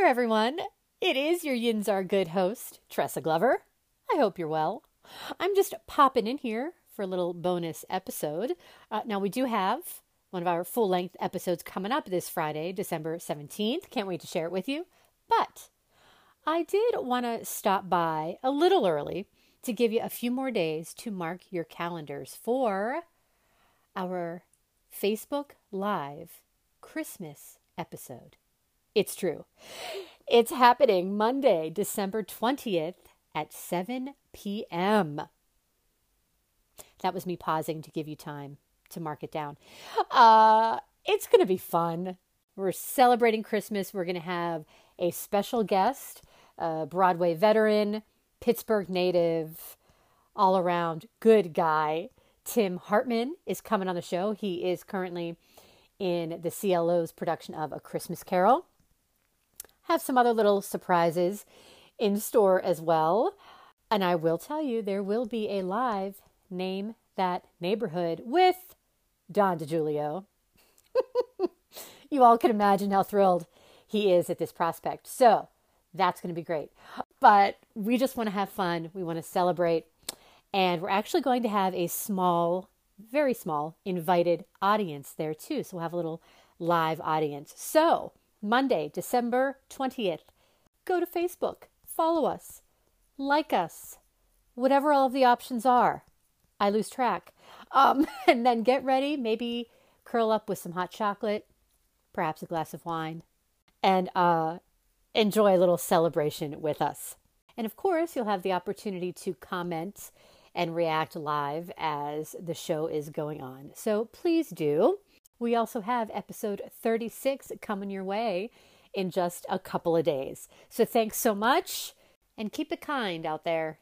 everyone. It is your Yinzar Good host, Tressa Glover. I hope you're well. I'm just popping in here for a little bonus episode. Uh, now, we do have one of our full length episodes coming up this Friday, December 17th. Can't wait to share it with you. But I did want to stop by a little early to give you a few more days to mark your calendars for our Facebook Live Christmas episode. It's true. It's happening Monday, December 20th at 7 p.m. That was me pausing to give you time to mark it down. Uh, it's going to be fun. We're celebrating Christmas. We're going to have a special guest, a Broadway veteran, Pittsburgh native, all around good guy. Tim Hartman is coming on the show. He is currently in the CLO's production of A Christmas Carol. Have some other little surprises in store as well. And I will tell you, there will be a live Name That Neighborhood with Don DiGiulio. you all can imagine how thrilled he is at this prospect. So that's going to be great. But we just want to have fun. We want to celebrate. And we're actually going to have a small, very small, invited audience there too. So we'll have a little live audience. So Monday, December 20th, go to Facebook, follow us, like us, whatever all of the options are. I lose track. Um, and then get ready, maybe curl up with some hot chocolate, perhaps a glass of wine, and uh, enjoy a little celebration with us. And of course, you'll have the opportunity to comment and react live as the show is going on. So please do. We also have episode 36 coming your way in just a couple of days. So thanks so much and keep it kind out there.